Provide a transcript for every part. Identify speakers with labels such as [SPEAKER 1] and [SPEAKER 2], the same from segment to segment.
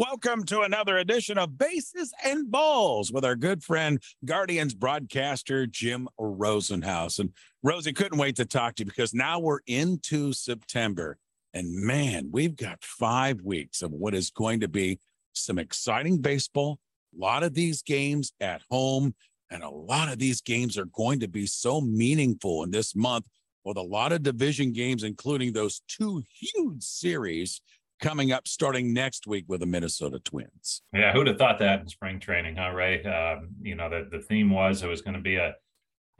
[SPEAKER 1] Welcome to another edition of Bases and Balls with our good friend, Guardians broadcaster Jim Rosenhaus. And Rosie couldn't wait to talk to you because now we're into September. And man, we've got five weeks of what is going to be some exciting baseball. A lot of these games at home, and a lot of these games are going to be so meaningful in this month with a lot of division games, including those two huge series coming up starting next week with the Minnesota Twins.
[SPEAKER 2] Yeah, who'd have thought that in spring training, huh, Ray? Um, you know, the, the theme was it was going to be a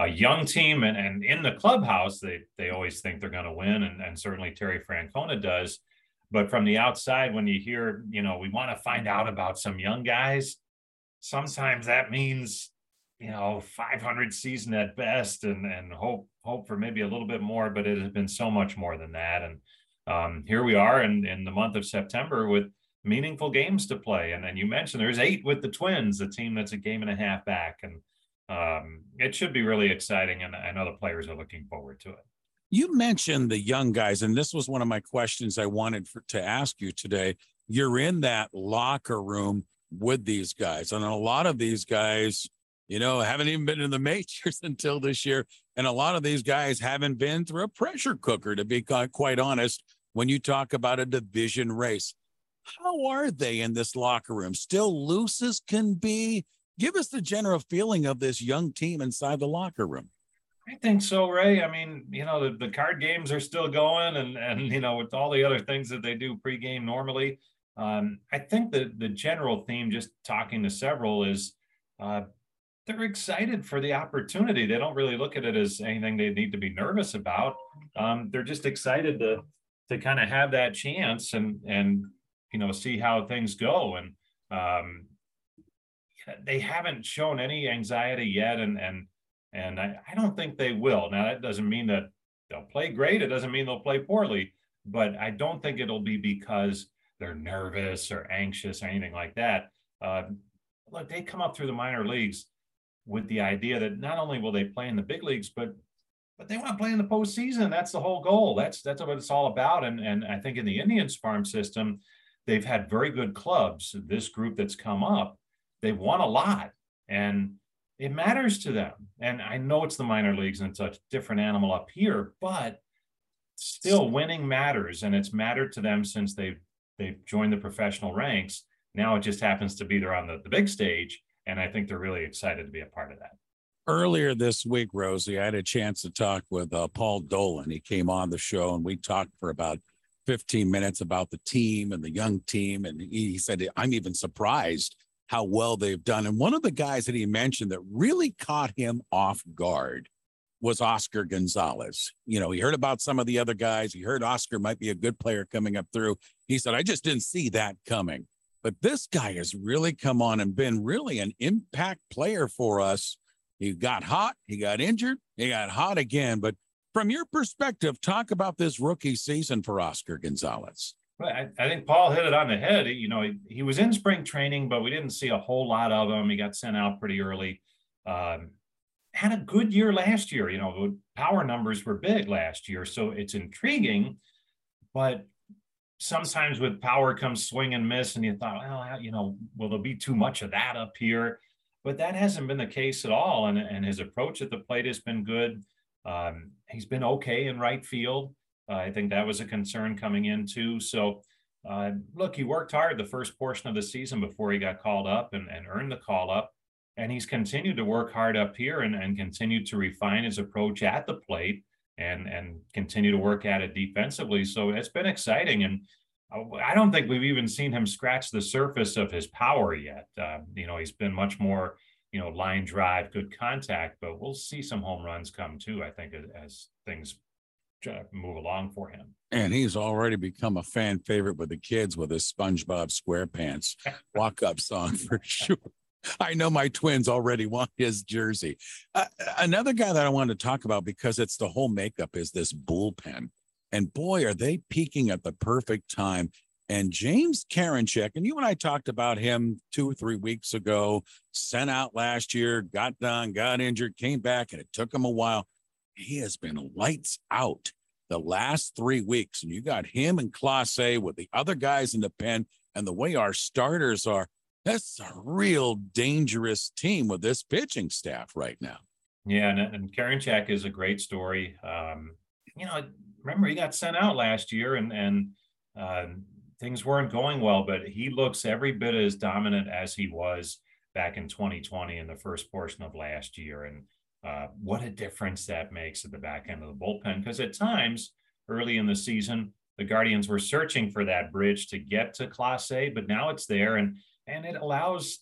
[SPEAKER 2] a young team and, and in the clubhouse, they they always think they're going to win, and, and certainly Terry Francona does. But from the outside, when you hear, you know, we want to find out about some young guys, sometimes that means, you know, 500 season at best, and and hope hope for maybe a little bit more. But it has been so much more than that, and um, here we are in, in the month of September with meaningful games to play. And then you mentioned there's eight with the Twins, a team that's a game and a half back. And um, it should be really exciting. And I know the players are looking forward to it.
[SPEAKER 1] You mentioned the young guys, and this was one of my questions I wanted for, to ask you today. You're in that locker room with these guys, and a lot of these guys, you know, haven't even been in the majors until this year. And a lot of these guys haven't been through a pressure cooker, to be quite honest when you talk about a division race. How are they in this locker room? Still loose as can be? Give us the general feeling of this young team inside the locker room.
[SPEAKER 2] I think so, Ray. I mean, you know, the, the card games are still going and and you know, with all the other things that they do pregame normally. Um, I think that the general theme, just talking to several, is uh, they're excited for the opportunity. They don't really look at it as anything they need to be nervous about. Um, they're just excited to to kind of have that chance and and you know see how things go. And um, they haven't shown any anxiety yet and and and I, I don't think they will. Now that doesn't mean that they'll play great. It doesn't mean they'll play poorly but i don't think it'll be because they're nervous or anxious or anything like that. Uh, look they come up through the minor leagues with the idea that not only will they play in the big leagues but but they want to play in the postseason. That's the whole goal. That's that's what it's all about. And and I think in the Indians farm system, they've had very good clubs. This group that's come up, they've won a lot, and it matters to them. And I know it's the minor leagues and it's a different animal up here, but still winning matters, and it's mattered to them since they've they've joined the professional ranks. Now it just happens to be they're on the, the big stage, and I think they're really excited to be a part of that
[SPEAKER 1] earlier this week, Rosie, I had a chance to talk with uh, Paul Dolan. He came on the show and we talked for about 15 minutes about the team and the young team. And he said, I'm even surprised how well they've done. And one of the guys that he mentioned that really caught him off guard was Oscar Gonzalez. You know, he heard about some of the other guys. He heard Oscar might be a good player coming up through. He said, I just didn't see that coming. But this guy has really come on and been really an impact player for us he got hot, he got injured, he got hot again. But from your perspective, talk about this rookie season for Oscar Gonzalez.
[SPEAKER 2] Well, I, I think Paul hit it on the head. You know, he, he, was in spring training, but we didn't see a whole lot of him. He got sent out pretty early. Um, had a good year last year. You know, power numbers were big last year, so it's intriguing. But sometimes with power comes swing and miss, and you thought, well, you know, will there be too much of that up here? But that hasn't been the case at all. And, and his approach at the plate has been good. Um, he's been okay in right field. Uh, I think that was a concern coming in too. So, uh, look, he worked hard the first portion of the season before he got called up and, and earned the call up. And he's continued to work hard up here and, and continue to refine his approach at the plate and, and continue to work at it defensively. So it's been exciting. And I don't think we've even seen him scratch the surface of his power yet. Uh, you know, he's been much more, you know, line drive, good contact, but we'll see some home runs come too, I think, as, as things move along for him.
[SPEAKER 1] And he's already become a fan favorite with the kids with his SpongeBob SquarePants walk up song for sure. I know my twins already want his jersey. Uh, another guy that I want to talk about because it's the whole makeup is this bullpen. And boy, are they peaking at the perfect time. And James Karinchak, and you and I talked about him two or three weeks ago, sent out last year, got done, got injured, came back, and it took him a while. He has been lights out the last three weeks. And you got him and Clase with the other guys in the pen and the way our starters are, that's a real dangerous team with this pitching staff right now.
[SPEAKER 2] Yeah, and, and is a great story. Um, you know, remember he got sent out last year and and uh, things weren't going well, but he looks every bit as dominant as he was back in 2020 in the first portion of last year. And uh, what a difference that makes at the back end of the bullpen. Because at times early in the season, the Guardians were searching for that bridge to get to Clase, but now it's there, and and it allows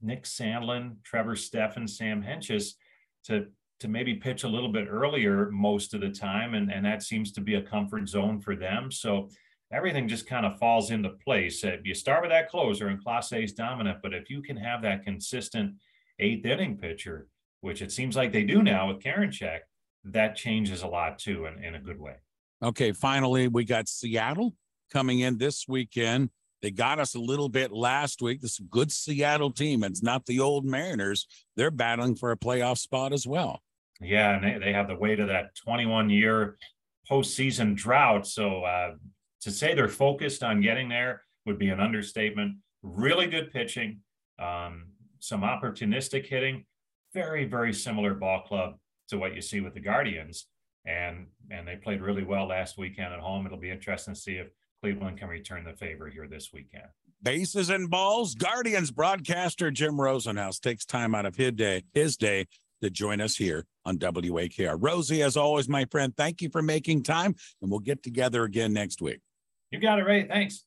[SPEAKER 2] Nick Sandlin, Trevor Stephan, Sam Hentges to to maybe pitch a little bit earlier most of the time, and and that seems to be a comfort zone for them. So everything just kind of falls into place. If you start with that closer, and Clase is dominant, but if you can have that consistent eighth inning pitcher, which it seems like they do now with Karinchak, that changes a lot too, in, in a good way.
[SPEAKER 1] Okay, finally, we got Seattle coming in this weekend. They got us a little bit last week. This good Seattle team. It's not the old Mariners. They're battling for a playoff spot as well.
[SPEAKER 2] Yeah, and they, they have the weight of that 21 year postseason drought. So uh, to say they're focused on getting there would be an understatement. Really good pitching, um, some opportunistic hitting, very, very similar ball club to what you see with the Guardians. And and they played really well last weekend at home. It'll be interesting to see if Cleveland can return the favor here this weekend.
[SPEAKER 1] Bases and balls. Guardians broadcaster Jim Rosenhaus takes time out of his day, his day to join us here on WAKR. Rosie, as always, my friend, thank you for making time, and we'll get together again next week.
[SPEAKER 2] You got it, Ray. Thanks.